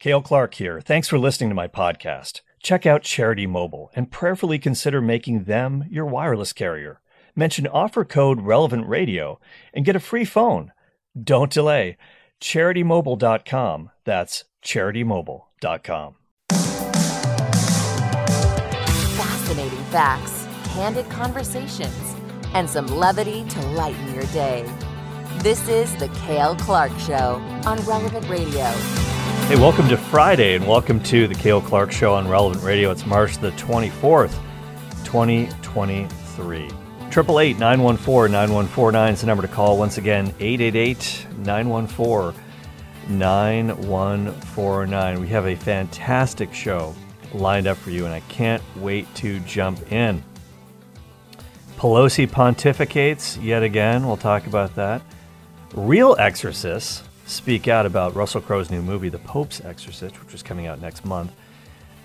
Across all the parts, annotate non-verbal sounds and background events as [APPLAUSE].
Cale Clark here. Thanks for listening to my podcast. Check out Charity Mobile and prayerfully consider making them your wireless carrier. Mention offer code Relevant Radio and get a free phone. Don't delay. CharityMobile.com. That's CharityMobile.com. Fascinating facts, candid conversations, and some levity to lighten your day. This is The Cale Clark Show on Relevant Radio. Hey, welcome to Friday and welcome to The Cale Clark Show on Relevant Radio. It's March the 24th, 2023. 888 914 9149 is the number to call. Once again, 888 914 9149. We have a fantastic show lined up for you, and I can't wait to jump in. Pelosi pontificates yet again. We'll talk about that. Real exorcists speak out about Russell Crowe's new movie, The Pope's Exorcist, which is coming out next month.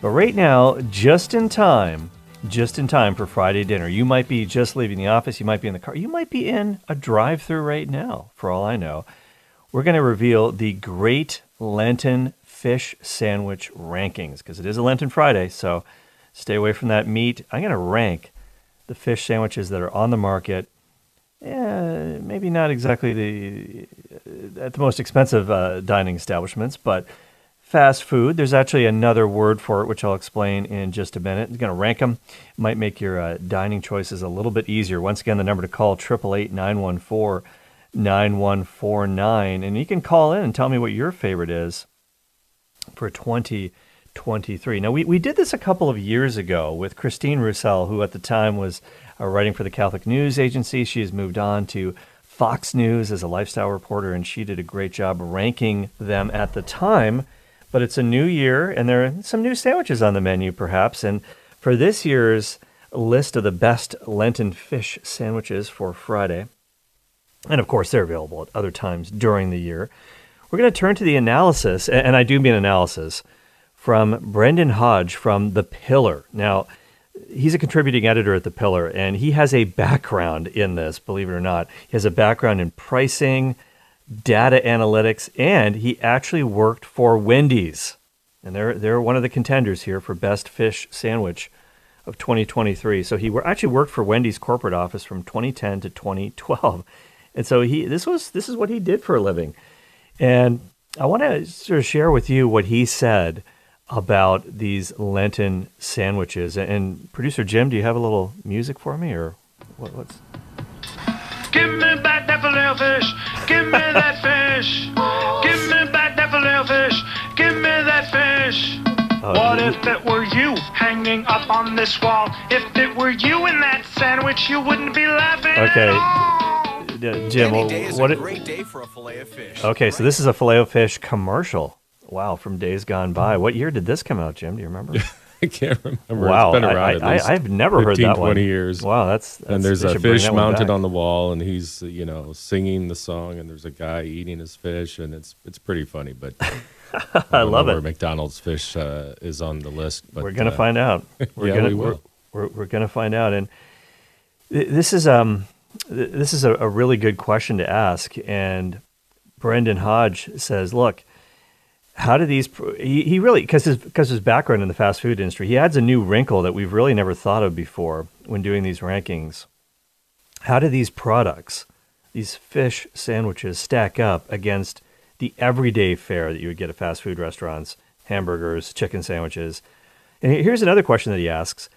But right now, just in time, just in time for Friday dinner. You might be just leaving the office, you might be in the car, you might be in a drive through right now, for all I know. We're going to reveal the great Lenten fish sandwich rankings because it is a Lenten Friday, so stay away from that meat. I'm going to rank the fish sandwiches that are on the market. Yeah, maybe not exactly the at the most expensive uh, dining establishments, but fast food. There's actually another word for it, which I'll explain in just a minute. I'm going to rank them. Might make your uh, dining choices a little bit easier. Once again, the number to call, 888-914-9149. And you can call in and tell me what your favorite is for 2023. Now, we, we did this a couple of years ago with Christine Rousselle, who at the time was uh, writing for the Catholic News Agency. She has moved on to Fox News as a lifestyle reporter, and she did a great job ranking them at the time but it's a new year and there are some new sandwiches on the menu, perhaps. And for this year's list of the best Lenten fish sandwiches for Friday, and of course, they're available at other times during the year, we're going to turn to the analysis, and I do mean analysis, from Brendan Hodge from The Pillar. Now, he's a contributing editor at The Pillar, and he has a background in this, believe it or not. He has a background in pricing data analytics, and he actually worked for Wendy's. And they're, they're one of the contenders here for Best Fish Sandwich of 2023. So he actually worked for Wendy's corporate office from 2010 to 2012. And so he this was this is what he did for a living. And I want to sort of share with you what he said about these Lenten sandwiches. And producer Jim, do you have a little music for me or what, what's Give me back that filet fish. Give me that [LAUGHS] fish. Give me back that filet fish. Give me that fish. Oh, what if it were you hanging up on this wall? If it were you in that sandwich, you wouldn't be laughing. at Okay. all. Uh, Jim, Any day is what a it- great day for a fillet of fish. Okay, so this is a filet o fish commercial. Wow, from days gone by. What year did this come out, Jim? Do you remember? [LAUGHS] I can't remember. wow, it's been I, around I, least have never 15, heard that 20 one. years. Wow, that's, that's and there's a fish mounted on the wall, and he's you know singing the song, and there's a guy eating his fish, and it's it's pretty funny. But [LAUGHS] I, I love it. McDonald's fish uh, is on the list, but we're gonna uh, find out. [LAUGHS] We're yeah, gonna we we're, will. we're, we're gonna find out. And th- this is um th- this is a, a really good question to ask. And Brendan Hodge says, look. How do these? He, he really because his because his background in the fast food industry, he adds a new wrinkle that we've really never thought of before when doing these rankings. How do these products, these fish sandwiches, stack up against the everyday fare that you would get at fast food restaurants, hamburgers, chicken sandwiches? And here's another question that he asks: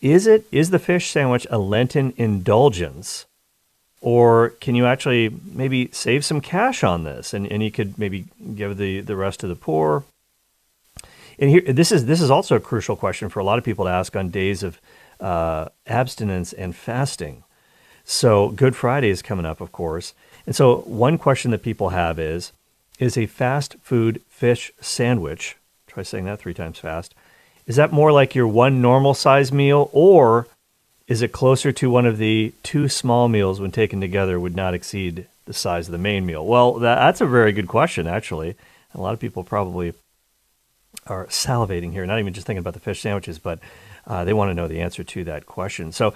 Is it is the fish sandwich a Lenten indulgence, or can you actually maybe save some cash on this, and, and you could maybe give the the rest to the poor? And here, this is this is also a crucial question for a lot of people to ask on days of uh, abstinence and fasting. So Good Friday is coming up, of course. And so one question that people have is is a fast food fish sandwich, try saying that 3 times fast. Is that more like your one normal size meal or is it closer to one of the two small meals when taken together would not exceed the size of the main meal? Well, that, that's a very good question actually. A lot of people probably are salivating here, not even just thinking about the fish sandwiches, but uh, they want to know the answer to that question. So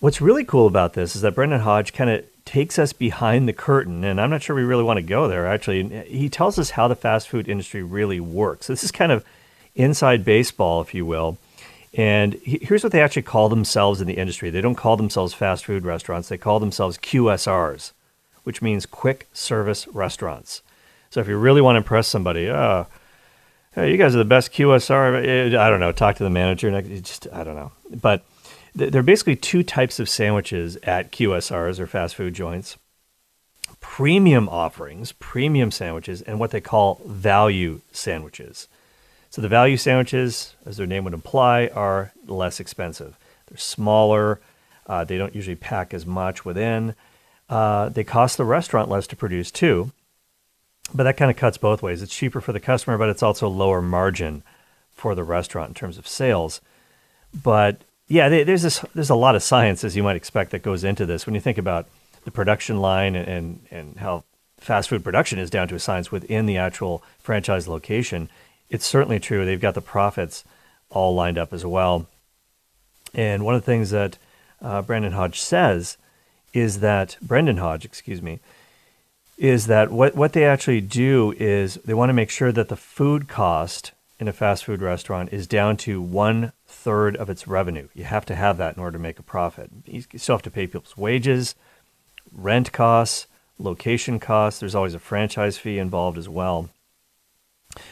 what's really cool about this is that Brendan Hodge kind of takes us behind the curtain, and I'm not sure we really want to go there. Actually, he tells us how the fast food industry really works. This is kind of inside baseball, if you will. And here's what they actually call themselves in the industry. They don't call themselves fast food restaurants. They call themselves QSRs, which means quick service restaurants. So if you really want to impress somebody, oh, hey, you guys are the best QSR. I don't know. Talk to the manager. Just I don't know. But there are basically two types of sandwiches at QSRs or fast food joints premium offerings, premium sandwiches, and what they call value sandwiches. So the value sandwiches, as their name would imply, are less expensive. They're smaller. Uh, they don't usually pack as much within. Uh, they cost the restaurant less to produce too. But that kind of cuts both ways. It's cheaper for the customer, but it's also lower margin for the restaurant in terms of sales. But yeah, there's this there's a lot of science as you might expect that goes into this when you think about the production line and and, and how fast food production is down to a science within the actual franchise location. It's certainly true. They've got the profits all lined up as well. And one of the things that uh, Brandon Hodge says is that Brendan Hodge, excuse me, is that what, what they actually do is they want to make sure that the food cost in a fast food restaurant is down to one third of its revenue. You have to have that in order to make a profit. You still have to pay people's wages, rent costs, location costs. There's always a franchise fee involved as well.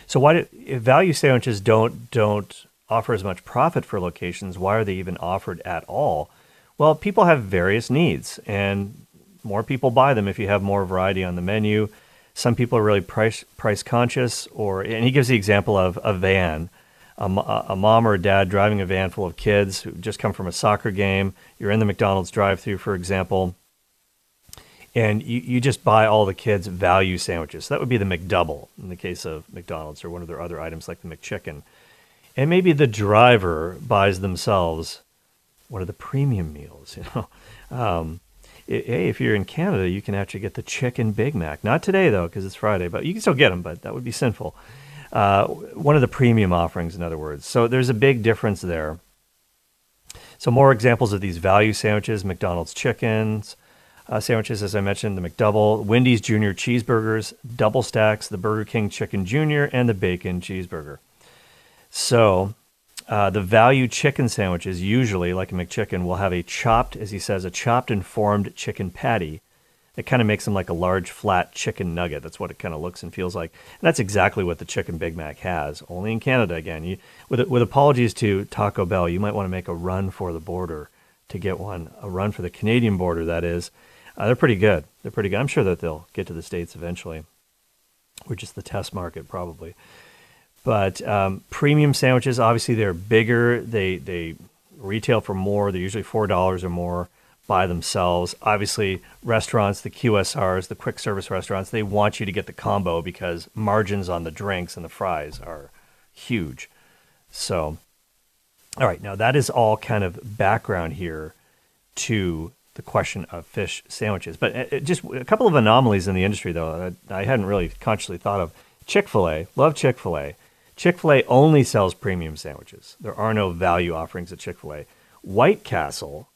So why do if value sandwiches don't don't offer as much profit for locations? Why are they even offered at all? Well, people have various needs, and more people buy them if you have more variety on the menu some people are really price price conscious, or and he gives the example of a van, a, a mom or a dad driving a van full of kids who just come from a soccer game. You're in the McDonald's drive-through, for example, and you, you just buy all the kids value sandwiches. So that would be the McDouble in the case of McDonald's, or one of their other items like the McChicken. And maybe the driver buys themselves one of the premium meals, [LAUGHS] you know. Um, hey, if you're in Canada, you can actually get the chicken Big Mac. Not today though, because it's Friday, but you can still get them. But that would be sinful. Uh, one of the premium offerings, in other words. So there's a big difference there. So more examples of these value sandwiches: McDonald's chickens. Uh, sandwiches, as I mentioned, the McDouble, Wendy's Junior cheeseburgers, double stacks, the Burger King Chicken Junior, and the Bacon cheeseburger. So uh, the value chicken sandwiches, usually like a McChicken, will have a chopped, as he says, a chopped and formed chicken patty. It kind of makes them like a large flat chicken nugget. That's what it kind of looks and feels like. And that's exactly what the chicken Big Mac has, only in Canada again. You, with, with apologies to Taco Bell, you might want to make a run for the border to get one, a run for the Canadian border, that is. Uh, they're pretty good. They're pretty good. I'm sure that they'll get to the States eventually. We're just the test market, probably. But um, premium sandwiches, obviously, they're bigger. They they retail for more. They're usually four dollars or more by themselves. Obviously, restaurants, the QSRs, the quick service restaurants, they want you to get the combo because margins on the drinks and the fries are huge. So, all right, now that is all kind of background here to the question of fish sandwiches. But uh, uh, just a couple of anomalies in the industry, though, I hadn't really consciously thought of. Chick fil A, love Chick fil A. Chick fil A only sells premium sandwiches. There are no value offerings at Chick fil A. White Castle,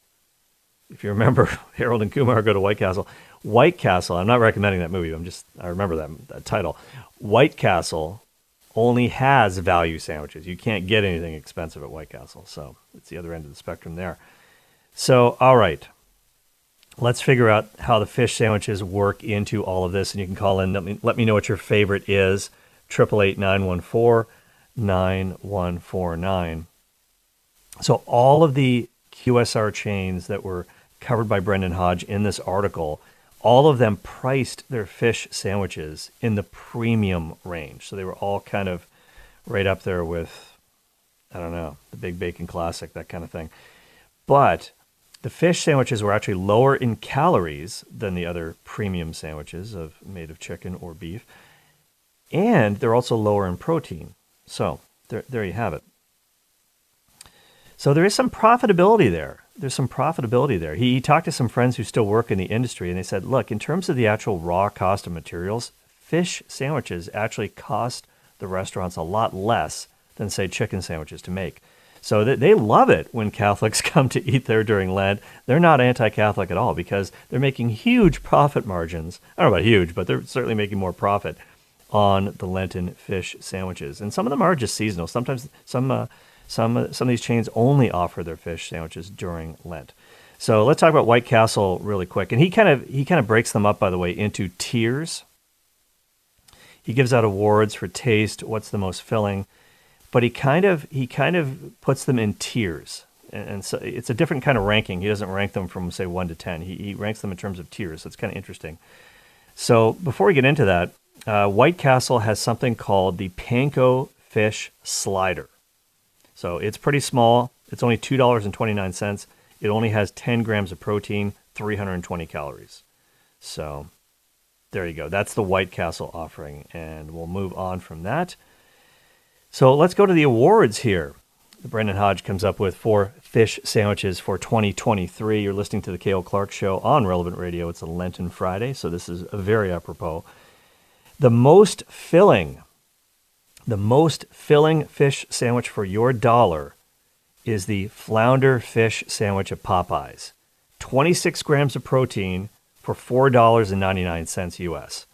if you remember [LAUGHS] Harold and Kumar go to White Castle, White Castle, I'm not recommending that movie, I'm just, I remember that, that title. White Castle only has value sandwiches. You can't get anything expensive at White Castle. So it's the other end of the spectrum there. So, all right. Let's figure out how the fish sandwiches work into all of this. And you can call in. Let me, let me know what your favorite is. 888 9149. So all of the QSR chains that were covered by Brendan Hodge in this article, all of them priced their fish sandwiches in the premium range. So they were all kind of right up there with, I don't know, the Big Bacon Classic, that kind of thing. But the fish sandwiches were actually lower in calories than the other premium sandwiches of made of chicken or beef and they're also lower in protein. So there, there you have it. So there is some profitability there. There's some profitability there. He, he talked to some friends who still work in the industry, and they said, look, in terms of the actual raw cost of materials, fish sandwiches actually cost the restaurants a lot less than, say, chicken sandwiches to make. So they, they love it when Catholics [LAUGHS] come to eat there during Lent. They're not anti Catholic at all because they're making huge profit margins. I don't know about huge, but they're certainly making more profit on the Lenten fish sandwiches. And some of them are just seasonal. Sometimes some, uh, some, uh, some of these chains only offer their fish sandwiches during Lent. So let's talk about White Castle really quick. And he kind of he kind of breaks them up, by the way, into tiers. He gives out awards for taste, what's the most filling, but he kind of he kind of puts them in tiers. And, so it's a different kind of ranking. He doesn't rank them from say one to ten. He, he ranks them in terms of tiers. So it's kind of interesting. So before we get into that, uh, White Castle has something called the Panko Fish Slider. So it's pretty small. It's only two dollars and twenty nine cents. It only has ten grams of protein, three hundred and twenty calories. So there you go. That's the White Castle offering, and we'll move on from that. So let's go to the awards here. Brendan Hodge comes up with four fish sandwiches for 2023. You're listening to the Cale Clark Show on Relevant Radio. It's a Lenten Friday, so this is very apropos. The most filling, the most filling fish sandwich for your dollar is the flounder fish sandwich at Popeyes. 26 grams of protein for $4.99 US.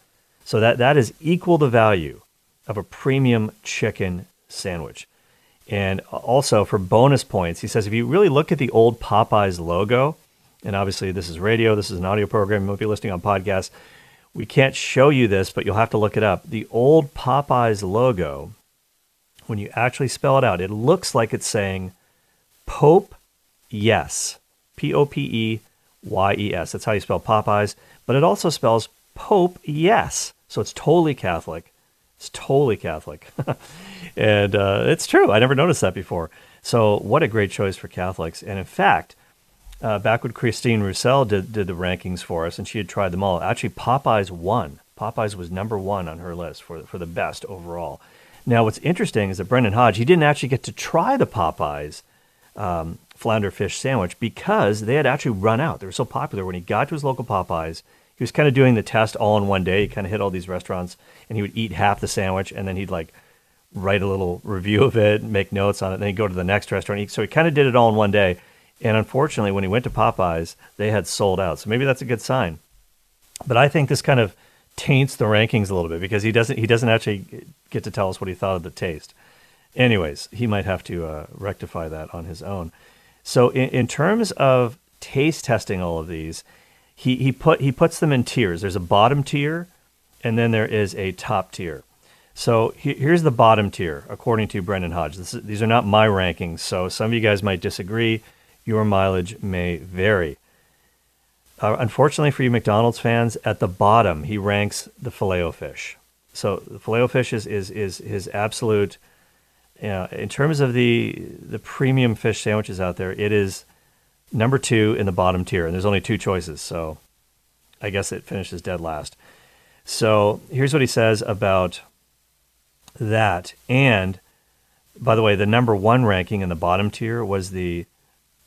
So that, that is equal the value of a premium chicken sandwich. And also for bonus points, he says if you really look at the old Popeyes logo, and obviously this is radio, this is an audio program, you might be listening on podcasts. We can't show you this, but you'll have to look it up. The old Popeyes logo, when you actually spell it out, it looks like it's saying Pope Yes. P O P E Y E S. That's how you spell Popeyes. But it also spells Pope Yes. So it's totally Catholic. It's totally Catholic. [LAUGHS] and uh, it's true. I never noticed that before. So what a great choice for Catholics. And in fact, uh, back when Christine Rousselle did, did the rankings for us and she had tried them all, actually Popeyes won. Popeyes was number one on her list for, for the best overall. Now, what's interesting is that Brendan Hodge, he didn't actually get to try the Popeyes um, flounder fish sandwich because they had actually run out. They were so popular. When he got to his local Popeyes, he was kind of doing the test all in one day. He kind of hit all these restaurants and he would eat half the sandwich and then he'd like write a little review of it, make notes on it. Then he'd go to the next restaurant. So he kind of did it all in one day. And unfortunately, when he went to Popeyes, they had sold out. So maybe that's a good sign. But I think this kind of taints the rankings a little bit because he doesn't he doesn't actually get to tell us what he thought of the taste. Anyways, he might have to uh, rectify that on his own. So in, in terms of taste testing all of these, he, he put he puts them in tiers. There's a bottom tier, and then there is a top tier. So he, here's the bottom tier, according to Brendan Hodge. Is, these are not my rankings, so some of you guys might disagree. Your mileage may vary. Uh, unfortunately for you McDonald's fans, at the bottom he ranks the filet o fish. So the filet o fish is, is, is his absolute. You know, in terms of the the premium fish sandwiches out there, it is number two in the bottom tier, and there's only two choices. So I guess it finishes dead last. So here's what he says about that. And by the way, the number one ranking in the bottom tier was the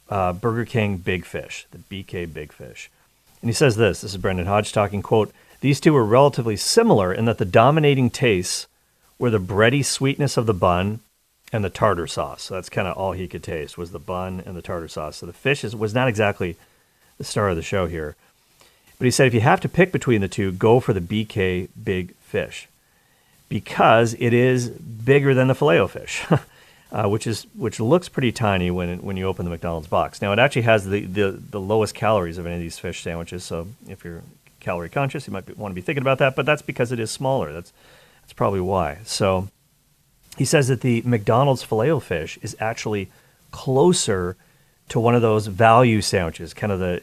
uh, Burger King Big Fish, the BK Big Fish. And he says this this is Brendan Hodge talking, quote, these two were relatively similar in that the dominating tastes were the bready sweetness of the bun and the tartar sauce. So that's kind of all he could taste was the bun and the tartar sauce. So the fish is, was not exactly the star of the show here. But he said if you have to pick between the two, go for the BK Big Fish because it is bigger than the filet fish, [LAUGHS] uh, which is which looks pretty tiny when when you open the McDonald's box. Now it actually has the, the, the lowest calories of any of these fish sandwiches. So if you're calorie conscious, you might be, want to be thinking about that. But that's because it is smaller. That's that's probably why. So he says that the McDonald's filet fish is actually closer to one of those value sandwiches, kind of the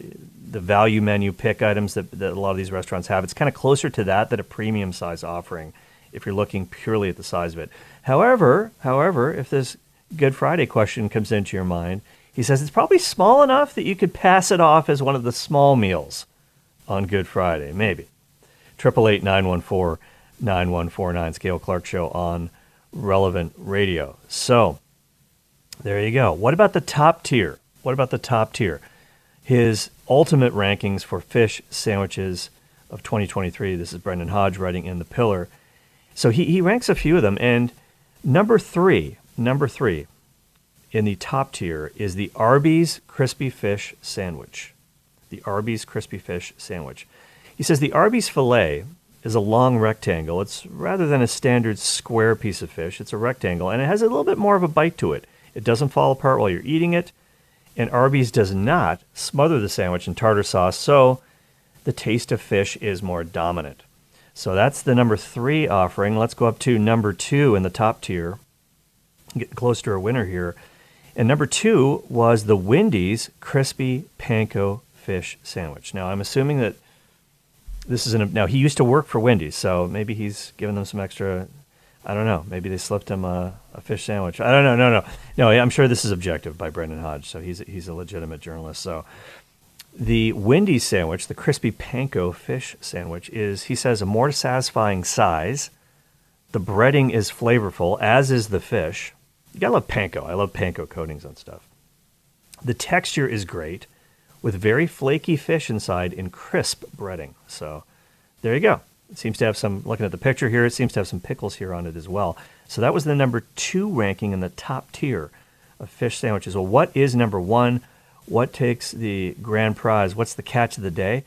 the value menu pick items that, that a lot of these restaurants have. It's kind of closer to that than a premium size offering if you're looking purely at the size of it. However, however, if this Good Friday question comes into your mind, he says it's probably small enough that you could pass it off as one of the small meals on Good Friday, maybe. Triple eight nine one four nine one four nine Scale Clark Show on Relevant Radio. So there you go. What about the top tier? What about the top tier? His ultimate rankings for fish sandwiches of 2023. This is Brendan Hodge writing in the Pillar. So he, he ranks a few of them. And number three, number three in the top tier is the Arby's crispy fish sandwich. The Arby's crispy fish sandwich. He says the Arby's fillet is a long rectangle. It's rather than a standard square piece of fish, it's a rectangle, and it has a little bit more of a bite to it. It doesn't fall apart while you're eating it, and Arby's does not smother the sandwich in tartar sauce, so the taste of fish is more dominant. So that's the number three offering. Let's go up to number two in the top tier. Getting close to our winner here. And number two was the Wendy's Crispy Panko Fish Sandwich. Now, I'm assuming that this is an. Now, he used to work for Wendy's, so maybe he's giving them some extra. I don't know. Maybe they slipped him a, a fish sandwich. I don't know. No, no. No, I'm sure this is objective by Brendan Hodge, so he's, he's a legitimate journalist. So the Wendy's sandwich, the crispy panko fish sandwich, is, he says, a more satisfying size. The breading is flavorful, as is the fish. You gotta love panko. I love panko coatings on stuff. The texture is great, with very flaky fish inside and crisp breading. So there you go. It seems to have some, looking at the picture here, it seems to have some pickles here on it as well. So that was the number two ranking in the top tier of fish sandwiches. Well, what is number one? What takes the grand prize? What's the catch of the day?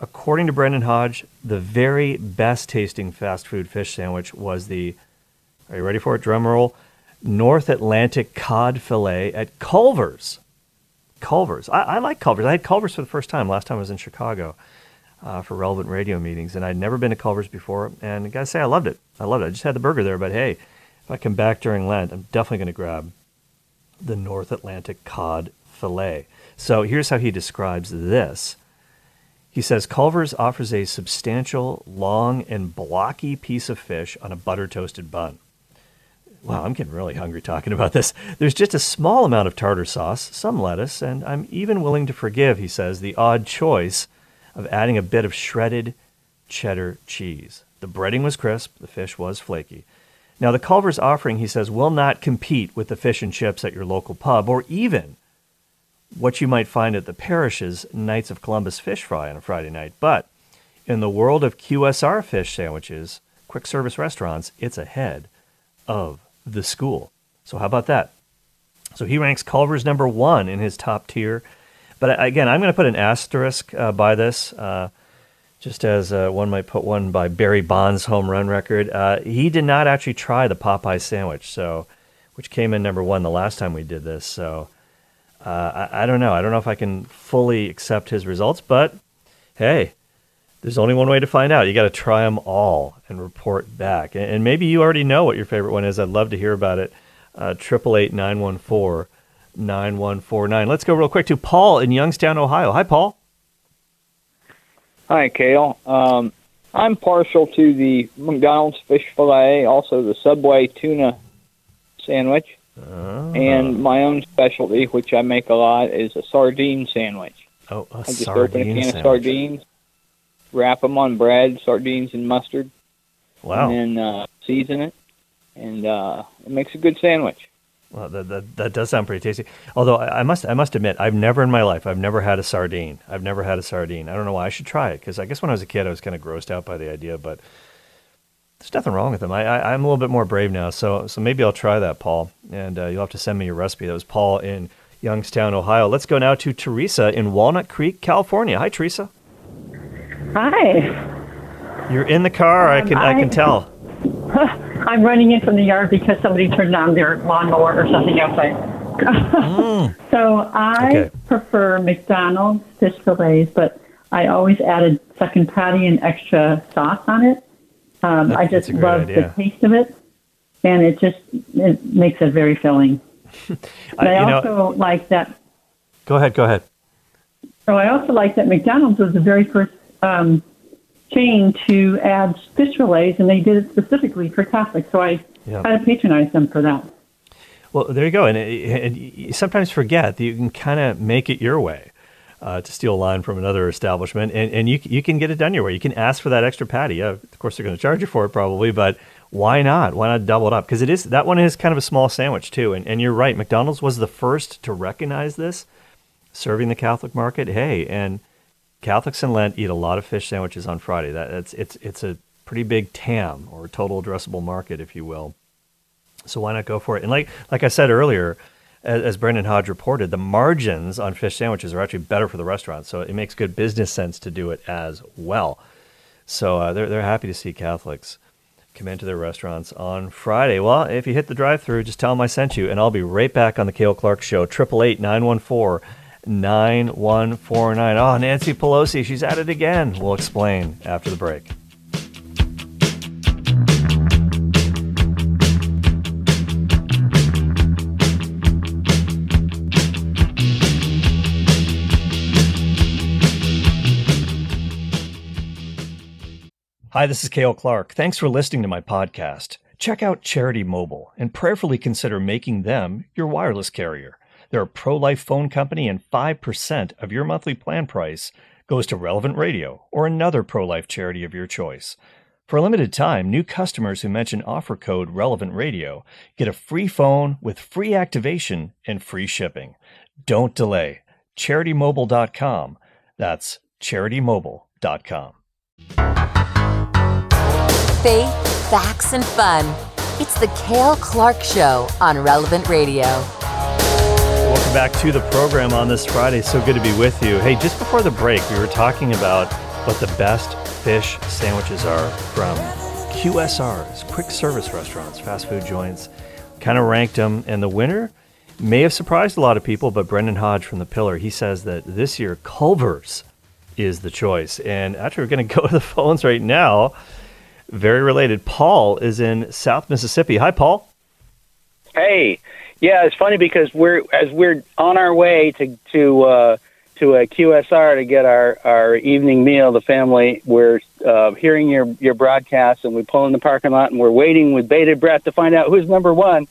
According to Brendan Hodge, the very best tasting fast food fish sandwich was the, are you ready for it? Drum roll. North Atlantic cod fillet at Culver's. Culver's. I, I like Culver's. I had Culver's for the first time last time I was in Chicago uh, for relevant radio meetings, and I'd never been to Culver's before. And I gotta say, I loved it. I loved it. I just had the burger there, but hey, if I come back during Lent, I'm definitely to grab the North Atlantic cod fillet. So here's how he describes this. He says Culver's offers a substantial, long, and blocky piece of fish on a butter toasted bun. Wow, I'm getting really hungry talking about this. There's just a small amount of tartar sauce, some lettuce, and I'm even willing to forgive, he says, the odd choice of adding a bit of shredded cheddar cheese. The breading was crisp, the fish was flaky. Now, the Culver's offering, he says, will not compete with the fish and chips at your local pub or even what you might find at the parish's Knights of Columbus fish fry on a Friday night. But in the world of QSR fish sandwiches, quick service restaurants, it's ahead of the school. So, how about that? So, he ranks Culver's number one in his top tier. But again, I'm going to put an asterisk uh, by this, uh, just as uh, one might put one by Barry Bonds' home run record. Uh, he did not actually try the Popeye sandwich, so which came in number one the last time we did this. So, uh, I, I don't know. I don't know if I can fully accept his results, but hey, there's only one way to find out. You got to try them all and report back. And, and, maybe you already know what your favorite one is. I'd love to hear about it. Uh, Triple eight nine one four nine one four nine. Let's go real quick to Paul in Youngstown, Ohio. Hi, Paul. Hi, Cale. Um, I'm partial to the McDonald's fish fillet, also the Subway tuna sandwich. Uh, And my own specialty, which I make a lot, is a sardine sandwich. oh, a I just open a can sandwich. of sardines, wrap them on bread, sardines and mustard, Wow. and then uh, season it, and uh, it makes a good sandwich. Well, that, that, that does sound pretty tasty. Although I, I must I must admit, I've never in my life I've never had a sardine. I've never had a sardine. I don't know why. I should try it because I guess when I was a kid I was kind of grossed out by the idea, but there's nothing wrong with them. I, I I'm a little bit more brave now, so so maybe I'll try that, Paul. And uh, you'll have to send me your recipe. That was Paul in Youngstown, Ohio. Let's go now to Teresa in Walnut Creek, California. Hi, Teresa. Hi. You're in the car. I Um, can I I- can tell. [LAUGHS] I'm running in from the yard because somebody turned on their lawnmower or something outside. [LAUGHS] so I Okay. prefer McDonald's fish fillets, but I always added second patty and extra sauce on it. Um, That- I just love idea. the taste of it, and it just it makes it very filling. [LAUGHS] But I, you know- also like that. Go ahead. Go ahead. So I also like that McDonald's was the very first um, chain to add fish fillets, and they did it specifically for Catholics. So I Yeah. kind of patronize them for that. Well, there you go. And, and you sometimes forget that you can kind of make it your way. Uh, to steal a line from another establishment, and, and you you can get it done your way. You can ask for that extra patty. Of course, they're going to charge you for it probably, but why not? Why not double it up? Because it is that one is kind of a small sandwich too. And and you're right. McDonald's was the first to recognize this, serving the Catholic market. Hey, and Catholics in Lent eat a lot of fish sandwiches on Friday. That it's it's it's a pretty big TAM or total addressable market, if you will. So why not go for it? And like like I said earlier, as, Brendan Hodge reported, the margins on fish sandwiches are actually better for the restaurant. So it makes good business sense to do it as well. So uh, they're, they're happy to see Catholics come into their restaurants on Friday. Well, if you hit the drive through, just tell them I sent you, and I'll be right back on the Cale Clark Show. 888 914 9149. Oh, Nancy Pelosi, she's at it again. We'll explain after the break. Hi, this is Cale Clark. Thanks for listening to my podcast. Check out Charity Mobile and prayerfully consider making them your wireless carrier. They're a pro life phone company, and 5% of your monthly plan price goes to Relevant Radio or another pro life charity of your choice. For a limited time, new customers who mention offer code Relevant Radio get a free phone with free activation and free shipping. Don't delay. CharityMobile.com. That's CharityMobile.com. Faith, facts, and fun. It's the Cale Clark Show on Relevant Radio. Welcome back to the program on this Friday. So good to be with you. Hey, just before the break, we were talking about what the best fish sandwiches are from QSRs, quick service restaurants, fast food joints. Kind of ranked them, and the winner may have surprised a lot of people, but Brendan Hodge from The Pillar, he says that this year Culver's is the choice. And actually, we're going [LAUGHS] to go to the phones right now. Very related. Paul is in South Mississippi. Hi, Paul. Hey, yeah, it's funny because we're as we're on our way to to uh, to a QSR to get our our evening meal. The family we're uh, hearing your your broadcast, and we pull in the parking lot, and we're waiting with bated breath to find out who's number one.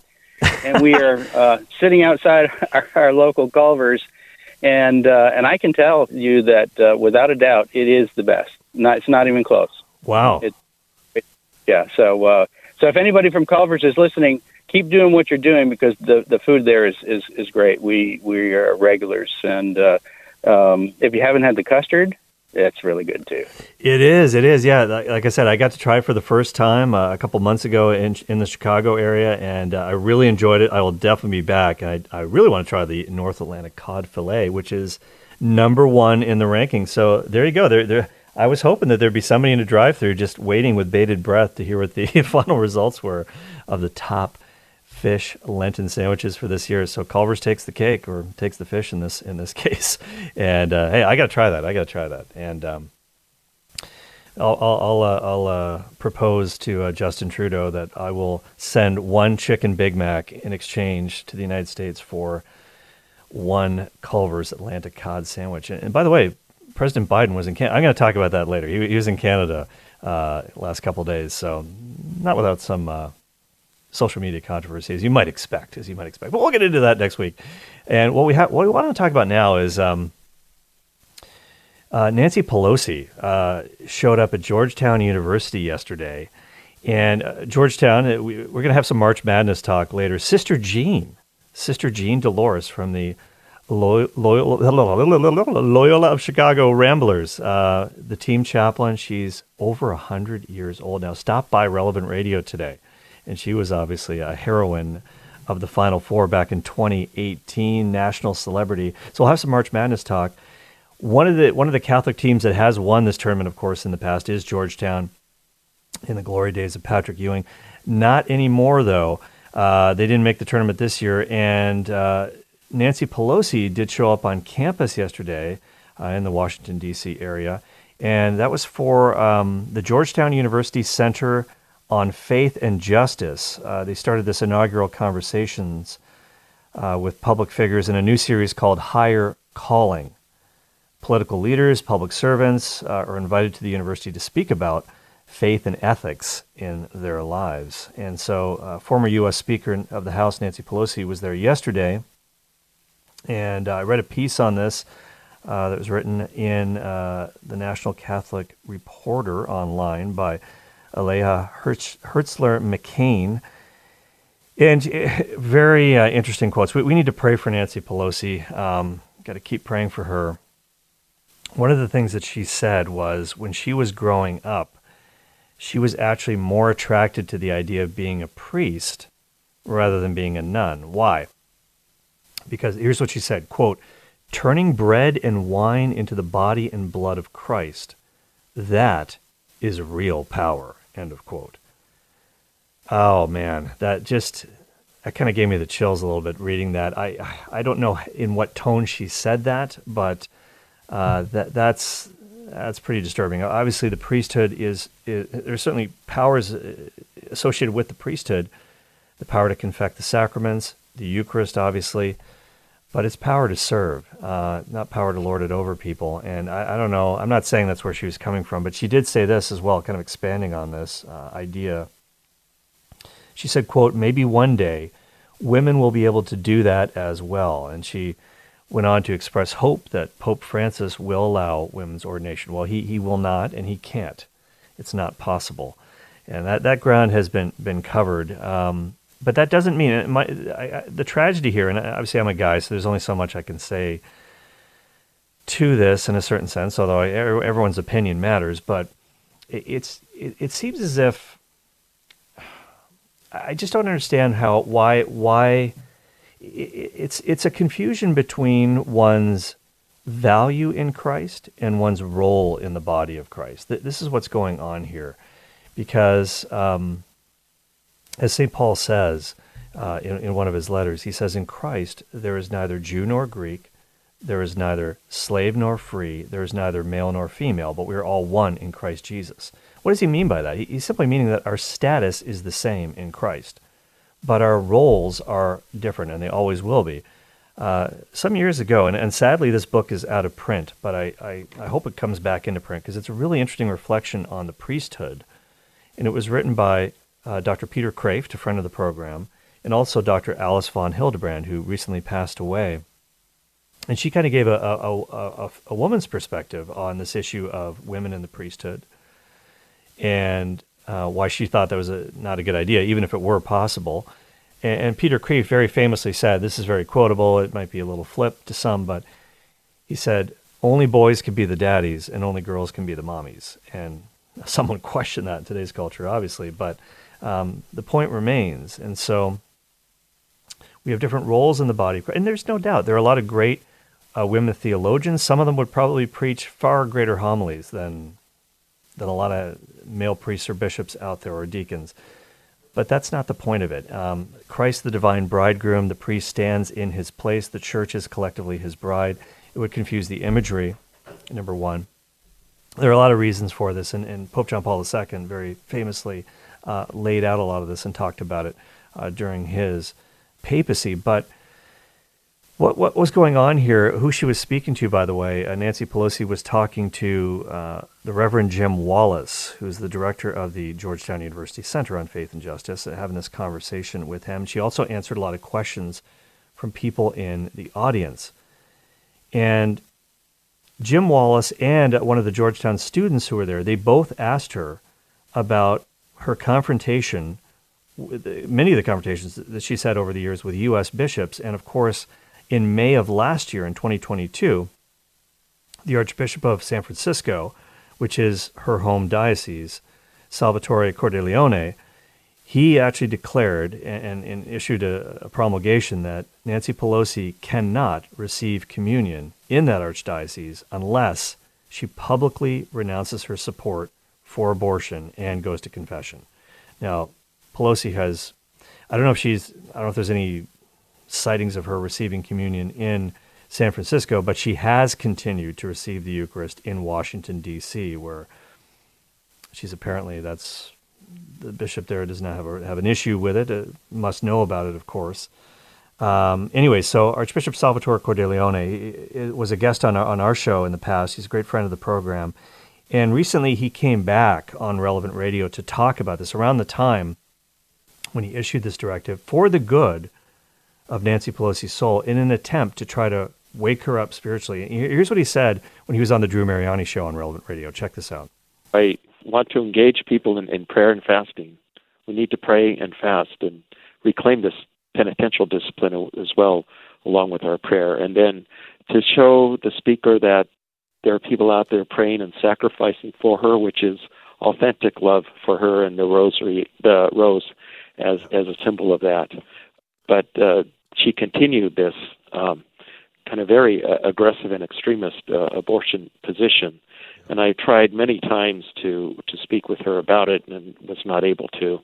and we are [LAUGHS] uh, sitting outside our, our local Culver's, and uh, and I can tell you that uh, without a doubt, it is the best. Not it's not even close. Wow. It, yeah. So uh, so if anybody from Culver's is listening, keep doing what you're doing because the the food there is is, is great. We we are regulars, and uh, um, if you haven't had the custard, it's really good too. It is. It is. Yeah. Like, like I said, I got to try it for the first time uh, a couple months ago in in the Chicago area, and uh, I really enjoyed it. I will definitely be back. I I really want to try the North Atlantic cod fillet, which is number one in the ranking. So there you go. There there. I was hoping that there'd be somebody in a drive-through just waiting with bated breath to hear what the [LAUGHS] final results were of the top fish Lenten sandwiches for this year. So Culver's takes the cake or takes the fish in this in this [LAUGHS] case. And uh, hey, I got to try that. I got to try that. And um, I'll I'll I'll, uh, I'll uh, propose to uh, Justin Trudeau that I will send one chicken Big Mac in exchange to the United States for one Culver's Atlantic cod sandwich. And, and by the way, President Biden was in Canada. I'm going to talk about that later. He, he was in Canada uh, last couple days, so not without some uh, social media controversy, as you might expect, as you might expect. But we'll get into that next week. And what we have, what we want to talk about now is um, uh, Nancy Pelosi uh, showed up at Georgetown University yesterday, and uh, Georgetown. uh, We, we're going to have some March Madness talk later. Sister Jean, Sister Jean Dolores from the Loyola, Loyola [LAUGHS] of Chicago Ramblers, uh, the team chaplain. She's over a hundred years old now. Stopped by Relevant Radio today and she was obviously a heroine of the Final Four back in 2018, national celebrity. So we'll have some March Madness talk. One of the one of the Catholic teams that has won this tournament, of course, in the past is Georgetown, in the glory days of Patrick Ewing. Not anymore, though. Uh, they didn't make the tournament this year, and uh, Nancy Pelosi did show up on campus yesterday uh, in the Washington D.C. area, and that was for um, the Georgetown University Center on faith and justice. Uh, they started this inaugural conversations uh, with public figures in a new series called Higher Calling. Political leaders, public servants uh, are invited to the university to speak about faith and ethics in their lives. And so, uh, former U.S. Speaker of the House Nancy Pelosi was there yesterday, and I read a piece on this. Uh, that was written in uh, the National Catholic Reporter online by Aleja Hertz, Hertzler McCain. And uh, [LAUGHS] very uh, interesting quotes. We, we need to pray for Nancy Pelosi. Um, Got to keep praying for her. One of the things that she said was when she was growing up, she was actually more attracted to the idea of being a priest rather than being a nun. Why? Because here's what she said, quote, turning bread and wine into the body and blood of Christ. That is real power, end of quote. Oh man, that just that kind of gave me the chills a little bit reading that. I I don't know in what tone she said that, but uh, that that's that's pretty disturbing. Obviously, the priesthood is, is there's certainly powers uh, associated with the priesthood, the power to confect the sacraments, the Eucharist, obviously, but it's power to serve, uh, not power to lord it over people. And I, I, don't know. I'm not saying that's where she was coming from, but she did say this as well, kind of expanding on this uh, idea she said, quote, maybe one day women will be able to do that as well. And she went on to express hope that Pope Francis will allow women's ordination. Well, he, he will not, and he can't. It's not possible. And that, that ground has been, been covered. Um, but that doesn't mean it might, I, I, the tragedy here, and obviously I'm a guy, so there's only so much I can say to this in a certain sense, although I, everyone's opinion matters. But it, it's, it, it seems as if I just don't understand how why why it's it's a confusion between one's value in Christ and one's role in the body of Christ. This is what's going on here, because um, as Saint Paul says uh, in, in one of his letters, he says, "In Christ there is neither Jew nor Greek." There is neither slave nor free. There is neither male nor female, but we are all one in Christ Jesus. What does he mean by that? He's simply meaning that our status is the same in Christ, but our roles are different, and they always will be. Uh, some years ago, and, and, sadly this book is out of print, but I, I, I hope it comes back into print because it's a really interesting reflection on the priesthood. And it was written by uh, Dr. Peter Kreeft, a friend of the program, and also Dr. Alice von Hildebrand, who recently passed away. And she kind of gave a, a, a, a, woman's perspective on this issue of women in the priesthood and uh, why she thought that was not a good idea, even if it were possible. And, and Peter Kreeft very famously said, this is very quotable, it might be a little flip to some, but he said, only boys can be the daddies and only girls can be the mommies. And [LAUGHS] someone questioned that in today's culture, obviously, but um, the point remains. And so we have different roles in the body. And there's no doubt there are a lot of great uh, women theologians. Some of them would probably preach far greater homilies than than a lot of male priests or bishops out there or deacons. But that's not the point of it. Um, Christ, the divine bridegroom, the priest stands in his place. The church is collectively his bride. It would confuse the imagery, number one. There are a lot of reasons for this, and, and Pope John Paul II very famously uh, laid out a lot of this and talked about it uh, during his papacy. But what what was going on here? Who she was speaking to, by the way, uh, Nancy Pelosi was talking to uh, the Reverend Jim Wallis, who's the director of the Georgetown University Center on Faith and Justice, uh, having this conversation with him. She also answered a lot of questions from people in the audience, and Jim Wallis and one of the Georgetown students who were there, they both asked her about her confrontation, many of the confrontations that she's had over the years with U.S. bishops, and of course in May of last year, in 2022, the Archbishop of San Francisco, which is her home diocese, Salvatore Cordileone, he actually declared and, and issued a, a, promulgation that Nancy Pelosi cannot receive communion in that archdiocese unless she publicly renounces her support for abortion and goes to confession. Now, Pelosi has, I don't know if she's, I don't know if there's any sightings of her receiving communion in San Francisco, but she has continued to receive the Eucharist in Washington, D.C., where she's apparently, that's the bishop there does not have, a, have an issue with it, uh, must know about it, of course. Um, anyway, so Archbishop Salvatore Cordileone was a guest on our, on our show in the past. He's a great friend of the program. And recently he came back on Relevant Radio to talk about this around the time when he issued this directive for the good of Nancy Pelosi's soul in an attempt to try to wake her up spiritually. Here's what he said when he was on the Drew Mariani show on Relevant Radio. Check this out. I want to engage people in, in prayer and fasting. We need to pray and fast and reclaim this penitential discipline as well, along with our prayer. And then to show the speaker that there are people out there praying and sacrificing for her, which is authentic love for her and the rosary, the rose, as as a symbol of that. But uh, she continued this um, kind of very uh, aggressive and extremist uh, abortion position. And I tried many times to to speak with her about it and was not able to.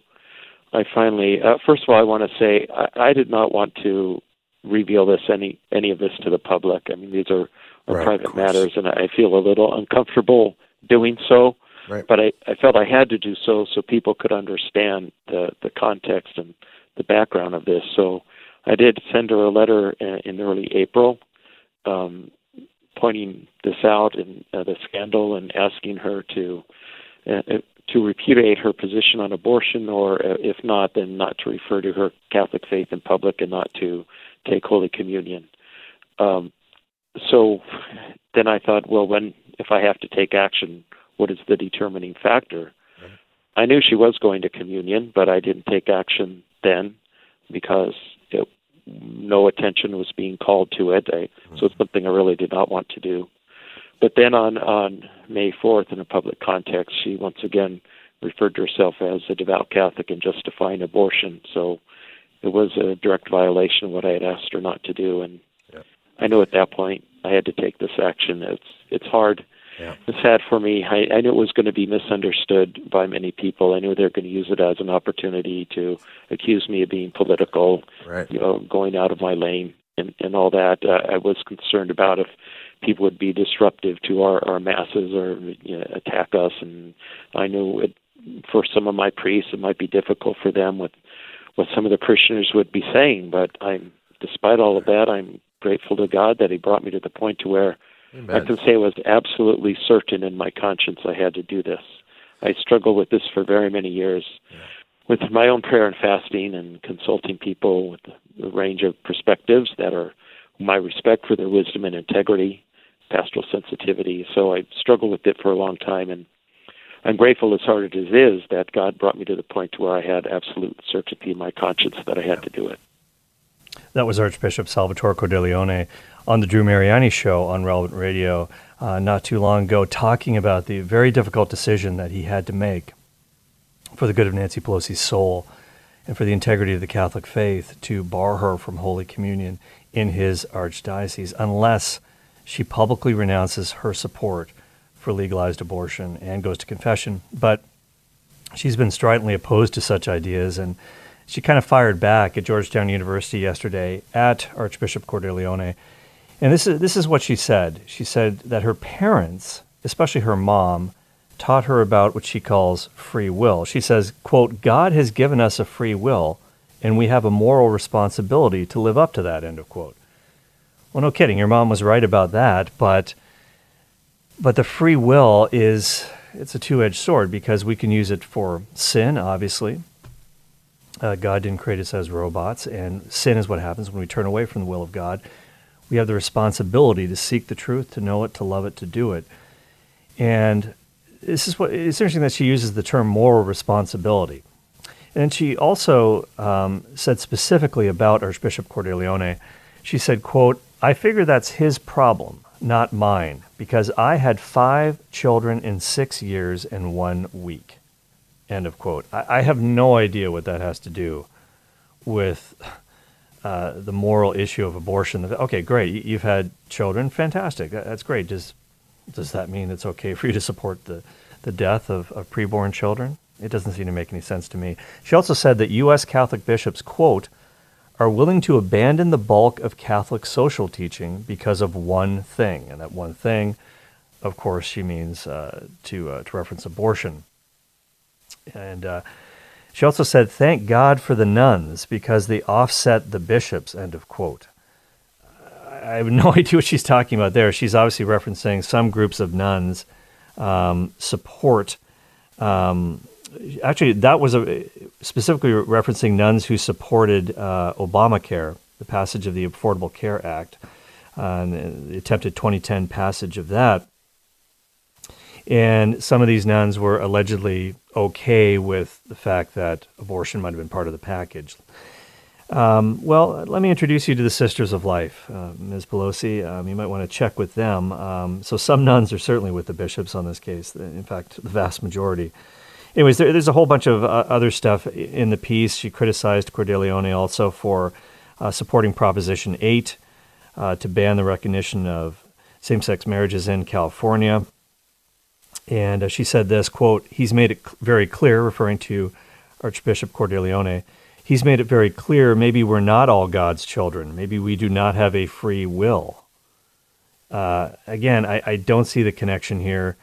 I finally, uh, first of all, I want to say I, I did not want to reveal this any any of this to the public. I mean, these are, are Right, private matters, and I feel a little uncomfortable doing so. Right. But I, I felt I had to do so so people could understand the the context and the background of this. So I did send her a letter in, in early April, um, pointing this out and uh, the scandal and asking her to uh, uh, to repudiate her position on abortion, or uh, if not, then not to refer to her Catholic faith in public and not to take Holy Communion. Um, so then I thought, well, when if I have to take action, what is the determining factor? I knew she was going to communion, but I didn't take action then because it, no attention was being called to it. I, hmm. So it's something I really did not want to do. But then on on May 4th, in a public context, she once again referred to herself as a devout Catholic and justifying abortion. So it was a direct violation of what I had asked her not to do, and I knew at that point I had to take this action. It's it's hard. Yeah. It's sad for me. I, I knew it was going to be misunderstood by many people. I knew they were going to use it as an opportunity to accuse me of being political, Right. you know, going out of my lane and, and all that. Uh, I was concerned about if people would be disruptive to our, our masses or you know, attack us. And I knew it, for some of my priests, it might be difficult for them with what some of the parishioners would be saying. But I'm, despite all of that, I'm grateful to God that He brought me to the point to where I can say I was absolutely certain in my conscience I had to do this. I struggled with this for very many years with my own prayer and fasting and consulting people with a range of perspectives that are my respect for their wisdom and integrity, pastoral sensitivity. So I struggled with it for a long time and I'm grateful as hard as it is that God brought me to the point to where I had absolute certainty in my conscience that I had to do it. That was Archbishop Salvatore Cordileone on the Drew Mariani show on Relevant Radio uh, not too long ago, talking about the very difficult decision that he had to make for the good of Nancy Pelosi's soul and for the integrity of the Catholic faith to bar her from Holy Communion in his archdiocese unless she publicly renounces her support for legalized abortion and goes to confession. But she's been stridently opposed to such ideas and she kind of fired back at Georgetown University yesterday at Archbishop Cordileone. And this is, this is what she said. She said that her parents, especially her mom, taught her about what she calls free will. She says, quote, God has given us a free will, and we have a moral responsibility to live up to that, end of quote. Well, no kidding. Your mom was right about that, but but the free will is it's a two-edged sword because we can use it for sin, obviously. Uh, God didn't create us as robots, and sin is what happens when we turn away from the will of God. We have the responsibility to seek the truth, to know it, to love it, to do it. And this is what it's interesting that she uses the term moral responsibility. And she also um, said specifically about Archbishop Cordileone, she said, quote, I figure that's his problem, not mine, because I had five children in six years and one week. End of quote. I, I have no idea what that has to do with uh, the moral issue of abortion. Okay, great. You- You've had children. Fantastic. That's great. Does does that mean it's okay for you to support the, the death of, of preborn children? It doesn't seem to make any sense to me. She also said that U.S. Catholic bishops, quote, are willing to abandon the bulk of Catholic social teaching because of one thing. And that one thing, of course, she means uh, to, uh, to reference abortion. And uh, she also said, thank God for the nuns because they offset the bishops, end of quote. I have [LAUGHS] no idea what she's talking about there. She's obviously referencing some groups of nuns um, support. Um, actually, that was a, specifically referencing nuns who supported uh, Obamacare, the passage of the Affordable Care Act, uh, and the attempted 2010 passage of that. And some of these nuns were allegedly okay with the fact that abortion might have been part of the package. Um, well, let me introduce you to the Sisters of Life, uh, Ms. Pelosi. Um, you might want to check with them. Um, so, some nuns are certainly with the bishops on this case. In fact, the vast majority. Anyways, there, there's a whole bunch of uh, other stuff in the piece. She criticized Cordileone also for uh, supporting Proposition 8, uh, to ban the recognition of same-sex marriages in California. And uh, she said this quote: "He's made it very clear, referring to Archbishop Cordileone." He's made it very clear maybe we're not all God's children. Maybe we do not have a free will. Uh, again, I, I don't see the connection here.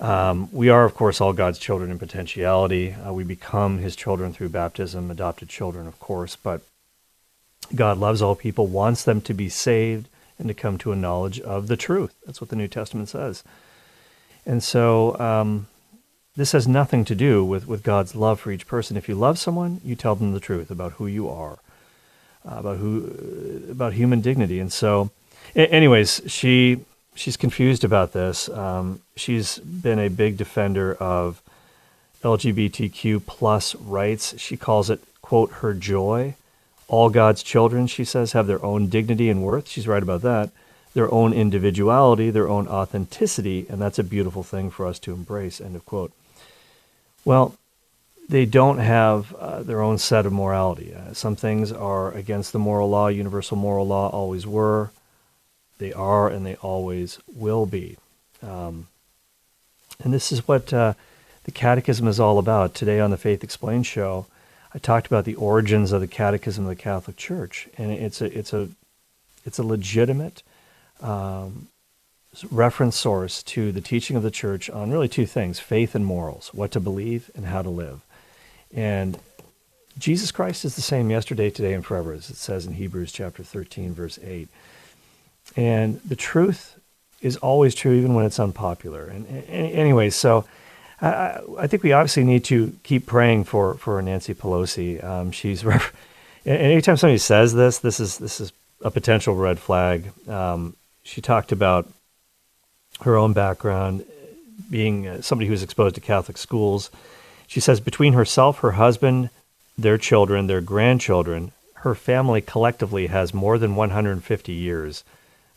Um, we are, of course, all God's children in potentiality. Uh, we become his children through baptism, adopted children, of course, but God loves all people, wants them to be saved and to come to a knowledge of the truth. That's what the New Testament says. And so um, this has nothing to do with, with God's love for each person. If you love someone, you tell them the truth about who you are, uh, about who, about human dignity. And so, a- anyways, she she's confused about this. Um, she's been a big defender of LGBTQ plus rights. She calls it quote her joy. All God's children, she says, have their own dignity and worth. She's right about that. Their own individuality, their own authenticity, and that's a beautiful thing for us to embrace. End of quote. Well, they don't have uh, their own set of morality. Uh, some things are against the moral law. Universal moral law always were. They are, and they always will be. Um, and this is what uh, the Catechism is all about. Today on the Faith Explained show, I talked about the origins of the Catechism of the Catholic Church, and it's a it's a it's a legitimate um, reference source to the teaching of the church on really two things faith and morals, what to believe and how to live. And Jesus Christ is the same yesterday, today, and forever, as it says in Hebrews chapter 13, verse 8. And the truth is always true, even when it's unpopular. And, and anyway, so I, I think we obviously need to keep praying for, for Nancy Pelosi. Um, she's [LAUGHS] anytime somebody says this, this is this is a potential red flag. Um, she talked about her own background, being uh, somebody who was exposed to Catholic schools. She says between herself, her husband, their children, their grandchildren, her family collectively has more than 150 years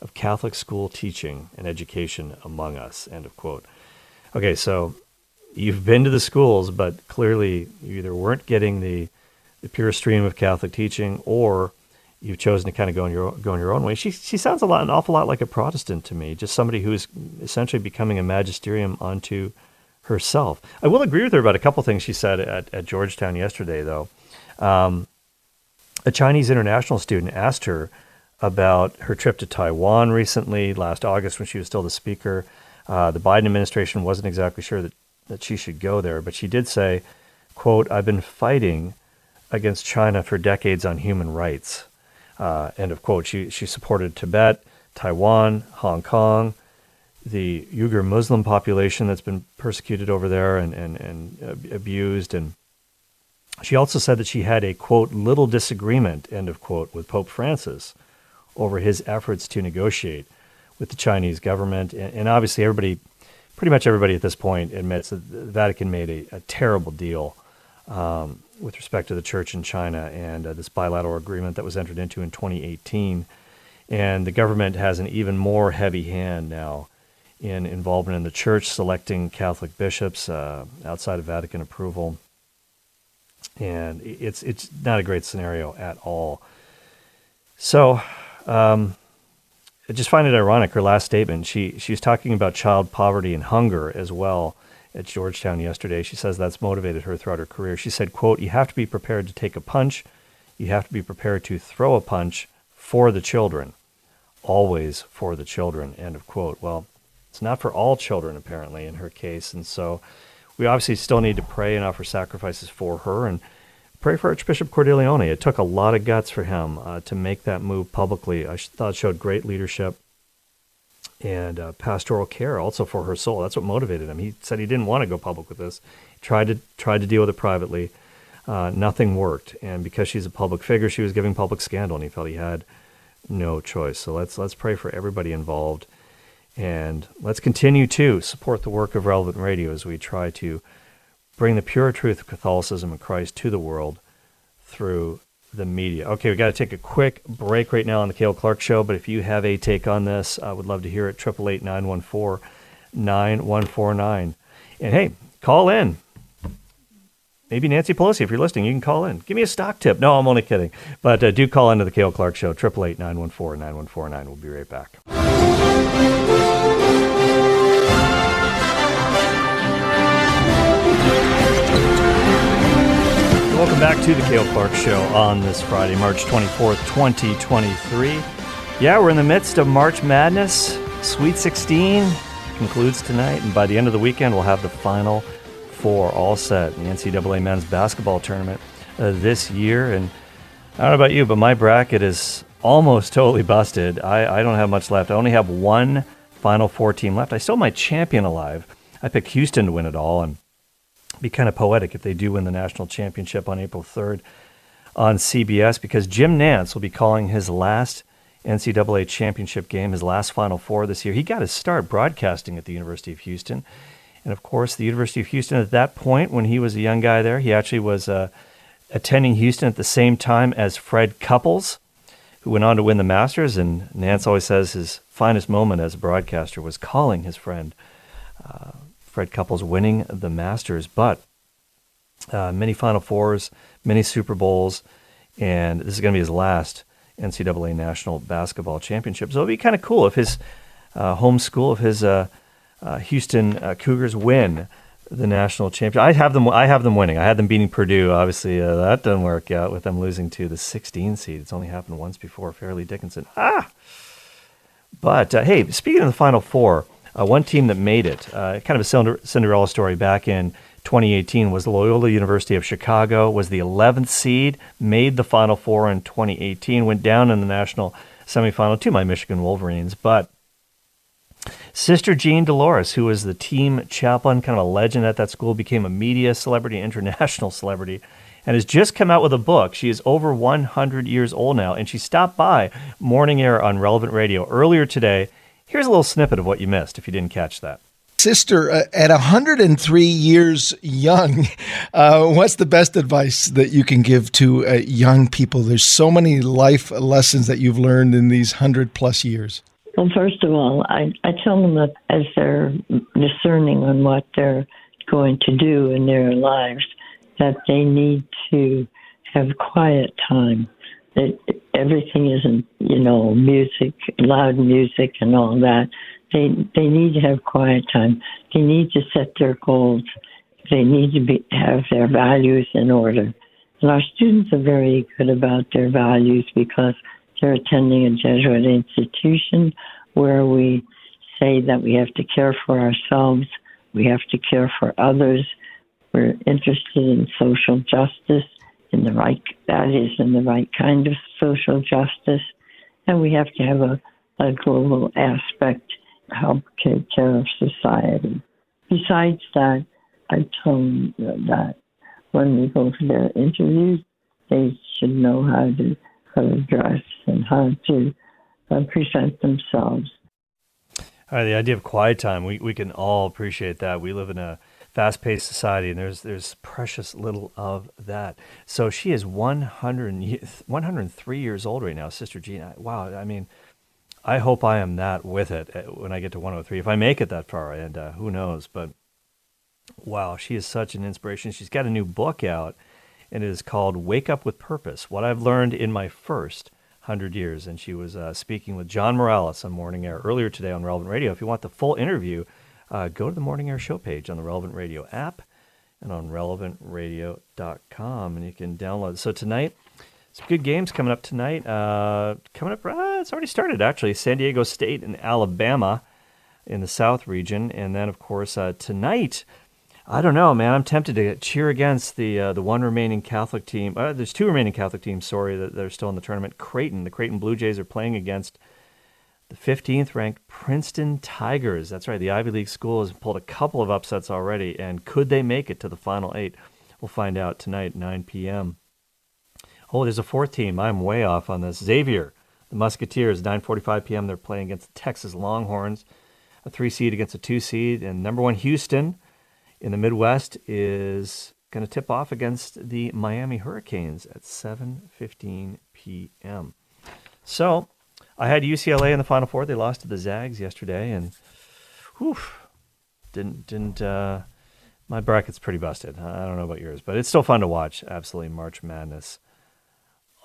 of Catholic school teaching and education among us. End of quote. Okay, so you've been to the schools, but clearly you either weren't getting the, the pure stream of Catholic teaching or you've chosen to kind of go in your go in your own way. She she sounds a lot an awful lot like a Protestant to me, just somebody who is essentially becoming a magisterium unto herself. I will agree with her about a couple things she said at, at Georgetown yesterday, though. Um, a Chinese international student asked her about her trip to Taiwan recently, last August, when she was still the speaker. Uh, the Biden administration wasn't exactly sure that, that she should go there, but she did say, quote, I've been fighting against China for decades on human rights. Uh, end of quote. She, she supported Tibet, Taiwan, Hong Kong, the Uyghur Muslim population that's been persecuted over there and, and, and abused. And she also said that she had a, quote, little disagreement, end of quote, with Pope Francis over his efforts to negotiate with the Chinese government. And, and obviously, everybody, pretty much everybody at this point, admits that the Vatican made a, a terrible deal um, with respect to the church in China and uh, this bilateral agreement that was entered into in 2018. And the government has an even more heavy hand now in involvement in the church, selecting Catholic bishops uh, outside of Vatican approval. And it's it's not a great scenario at all. So, um, I just find it ironic. Her last statement, she she was talking about child poverty and hunger as well at Georgetown yesterday. She says that's motivated her throughout her career. She said, "quote You have to be prepared to take a punch. You have to be prepared to throw a punch for the children, always for the children." End of quote. Well, it's not for all children apparently in her case, and so we obviously still need to pray and offer sacrifices for her and pray for Archbishop Cordileone. It took a lot of guts for him uh, to make that move publicly. I thought showed great leadership and uh, pastoral care also for her soul. That's what motivated him. He said he didn't want to go public with this. Tried to tried to deal with it privately. Uh, nothing worked, and because she's a public figure, she was giving public scandal, and he felt he had no choice. So let's let's pray for everybody involved, and let's continue to support the work of Relevant Radio as we try to bring the pure truth of Catholicism and Christ to the world through the media. Okay, we got to take a quick break right now on the Cale Clark Show, but if you have a take on this, I would love to hear it. 888 914 9149. And hey, call in. maybe Nancy Pelosi, if you're listening, you can call in. Give me a stock tip. No, I'm only kidding. But uh, do call into the Cale Clark Show, 888 914 9149. We'll be right back. Welcome back to the Cale Clark Show on this Friday, March 24th, 2023. Yeah, we're in the midst of March Madness. Sweet 16 concludes tonight, and by the end of the weekend, we'll have the final four all set in the NCAA men's basketball tournament uh, this year. And I don't know about you, but my bracket is almost [LAUGHS] totally busted. I, I don't have much left. I only have one Final Four team left. I still have my champion alive. I picked Houston to win it all, and be kind of poetic if they do win the national championship on April 3rd on CBS because Jim Nantz will be calling his last NCAA championship game, his last Final Four this year. He got his start broadcasting at the University of Houston. And of course, the University of Houston at that point, when he was a young guy there, he actually was uh, attending Houston at the same time as Fred Couples, who went on to win the Masters. And Nantz always says his finest moment as a broadcaster was calling his friend uh, Fred Couples winning the Masters, but uh, many Final Fours, many Super Bowls, and this is going to be his last NCAA National Basketball Championship. So it'll be kind of cool if his uh, home school, if his uh, uh Houston uh, Cougars win the national championship. I have them. I have them winning. I had them beating Purdue. Obviously, uh, that didn't work out with them losing to the 16 seed. It's only happened once before. Fairleigh Dickinson. Ah. But hey, speaking of the Final Four. Uh, one team that made it, uh, kind of a Cinderella story back in 2018, was Loyola University of Chicago, was the 11th seed, made the Final Four in 2018, went down in the national semifinal to my Michigan Wolverines. But Sister Jean Dolores, who was the team chaplain, kind of a legend at that school, became a media celebrity, [LAUGHS] international celebrity, and has just come out with a book. She is over 100 years old now, and she stopped by Morning Air on Relevant Radio earlier today Here's a little snippet of what you missed if you didn't catch that. Sister, uh, at 103 years young, uh, what's the best advice that you can give to uh, young people? There's so many life lessons that you've learned in these 100 plus years. Well, first of all, I, I tell them that as they're discerning on what they're going to do in their lives, that they need to have quiet time everything isn't, you know, music, loud music and all that. They they need to have quiet time. They need to set their goals. They need to be have their values in order. And our students are very good about their values because they're attending a Jesuit institution where we say that we have to care for ourselves, we have to care for others. We're interested in social justice in the right that is in the right kind of social justice, and we have to have a, a global aspect to help take care of society. Besides that, I told them that when we go for their interviews, they should know how to how to dress and how to uh, present themselves. All right, the idea of quiet time, we, we can all appreciate that. We live in a fast-paced society, and there's there's precious little of that. So she is 100, 103 years old right now, Sister Jean. Wow, I mean, I hope I am that with it uh, when I get to 103, if I make it that far, and uh, who knows. But wow, she is such an inspiration. She's got a new book out, and it is called "Wake Up with Purpose: What I've Learned in My first 100 years. And she was uh, speaking with John Morales on Morning Air earlier today on Relevant Radio. If you want the full interview, uh, go to the Morning Air show page on the Relevant Radio app and on relevantradio.com, and you can download. So tonight, some good games coming up tonight. Uh, coming up, uh, it's already started actually. San Diego State and Alabama in the South region, and then of course uh, tonight. I don't know, man. I'm tempted to cheer against the uh, the one remaining Catholic team. Uh, there's two remaining Catholic teams. Sorry, that, are still in the tournament. Creighton, the Creighton Blue Jays are playing against the 15th ranked Princeton Tigers. That's right, the Ivy League school has pulled a couple of upsets already, and could they make it to the final eight? We'll find out tonight, 9 p.m. Oh, there's a fourth team. I'm way off on this. Xavier, the Musketeers, 9:45 p.m. They're playing against the Texas Longhorns, a three seed against a two seed, and number one Houston in the Midwest is going to tip off against the Miami Hurricanes at 7:15 p.m. So I had UCLA in the Final Four. They lost to the Zags yesterday, and whew, didn't didn't uh, My bracket's pretty busted. I don't know about yours, but it's still fun to watch. Absolutely, March Madness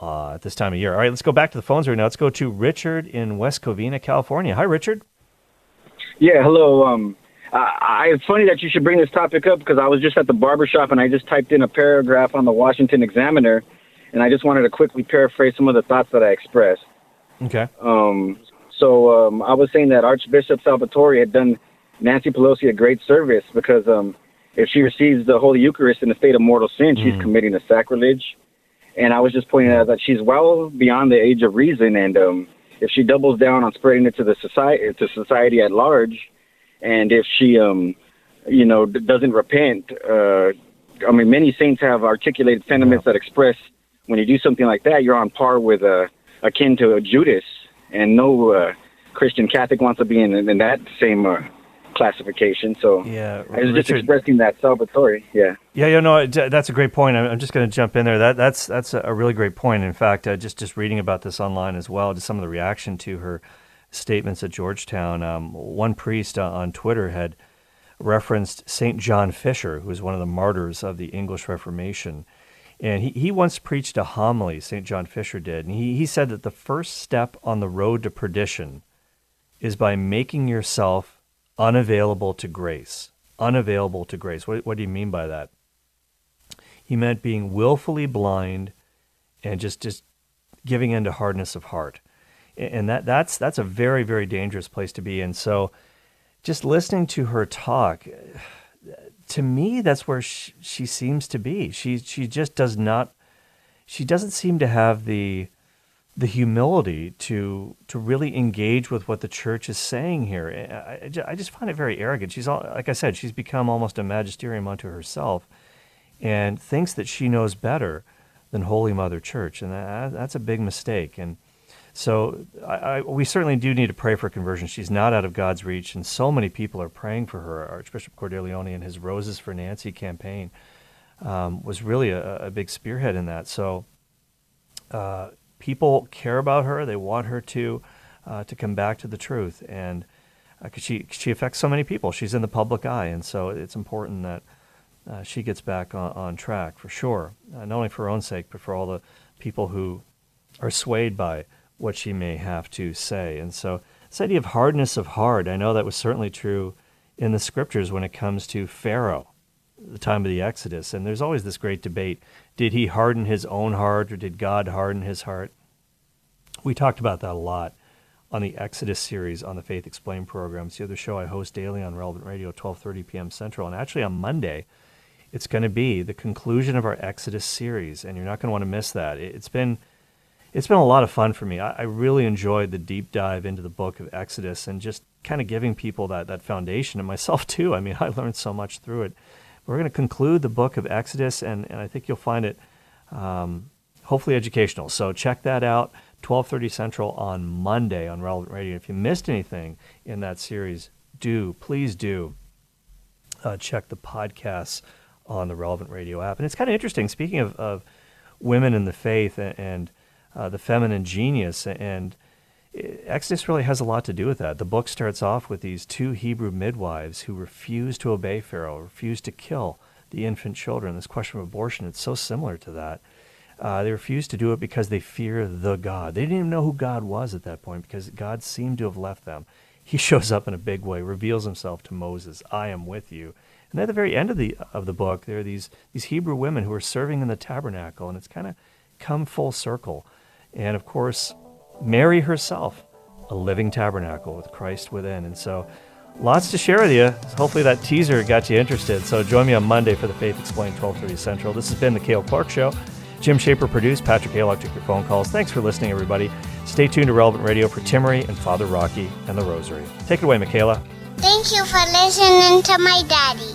uh, at this time of year. All right, let's go back to the phones right now. Let's go to Richard in West Covina, California. Hi, Richard. Yeah, hello. Um, I, it's funny that you should bring this topic up because I was just at the barber shop and I just typed in a paragraph on the Washington Examiner, and I just wanted to quickly paraphrase some of the thoughts that I expressed. Okay. Um, so um, I was saying that Archbishop Salvatore had done Nancy Pelosi a great service because um, if she receives the Holy Eucharist in a state of mortal sin, she's Mm. committing a sacrilege. And I was just pointing out that she's well beyond the age of reason, and um, if she doubles down on spreading it to the society, to society at large, and if she, um, you know, d- doesn't repent, uh, I mean, many saints have articulated sentiments that express when you do something like that, you're on par with uh, akin to a Judas, and no uh, Christian Catholic wants to be in, in that same uh, classification. So Yeah, I was just expressing that Salvatore. Yeah. Yeah, you know, that's a great point. I'm I'm just going to jump in there. That that's that's a really great point. In fact, uh, just just reading about this online as well, just some of the reaction to her statements at Georgetown. Um, one priest uh, on Twitter had referenced Saint John Fisher, who was one of the martyrs of the English Reformation, and he he once preached a homily. Saint John Fisher did, and he he said that the first step on the road to perdition is by making yourself unavailable to grace. Unavailable to grace. What, what do you mean by that? He meant being willfully blind and just, just giving in to hardness of heart. And that, that's, that's a very, very dangerous place to be. And so just listening to her talk, to me, that's where she, she seems to be. She, she just does not, she doesn't seem to have the, the humility to to really engage with what the church is saying here. I, I just find it very arrogant. She's all, like I said, she's become almost a magisterium unto herself, and thinks that she knows better than Holy Mother Church, and that, that's a big mistake. And so I, I, we certainly do need to pray for conversion. She's not out of God's reach, and so many people are praying for her. Archbishop Cordileone and his Roses for Nancy campaign um, was really a, a big spearhead in that. So uh, people care about her. They want her to uh, to come back to the truth, and uh 'cause she she affects so many people. She's in the public eye, and so it's important that uh, she gets back on, on track for sure. Uh, not only for her own sake, but for all the people who are swayed by what she may have to say. And so, this idea of hardness of heart, I know that was certainly true in the scriptures when it comes to Pharaoh the time of the Exodus. And there's always this great debate did he harden his own heart or did God harden his heart? We talked about that a lot on the Exodus series on the Faith Explained program. It's the other show I host daily on Relevant Radio, 12:30 p.m. Central. And actually on Monday, it's going to be the conclusion of our Exodus series, and you're not going to want to miss that. It- It's been it's been a lot of fun for me. I, I really enjoyed the deep dive into the book of Exodus and just kind of giving people that, that foundation and myself [LAUGHS] too. I mean, I learned so much through it. We're going to conclude the book of Exodus, and, and I think you'll find it um, hopefully educational. So check that out, 12:30 Central on Monday on Relevant Radio. If you missed anything in that series, do please do uh, check the podcasts on the Relevant Radio app. And it's kind of interesting. Speaking of, of women in the faith and, and uh, the feminine genius, and Exodus really has a lot to do with that. The book starts off with these two Hebrew midwives who refuse to obey Pharaoh, refuse to kill the infant children. This question of abortion, it's so similar to that. Uh, they refuse to do it because they fear the God. They didn't even know who God was at that point because God seemed to have left them. He [LAUGHS] shows up in a big way, reveals himself to Moses. I am with you. And at the very end of the of the book, there are these these Hebrew women who are serving in the tabernacle, and it's kind of come full circle. And of course, Mary herself, a living tabernacle with Christ within. And so, lots to share with you. Hopefully, that teaser got you interested. So, join me on Monday for the Faith Explained 12:30 Central. This has been the Cale Clark Show. Jim Shaper produced. Patrick Haylock took your phone calls. Thanks for listening, everybody. Stay tuned to Relevant Radio for Timmerie and Father Rocky and the Rosary. Take it away, Michaela. Thank you for listening to my daddy.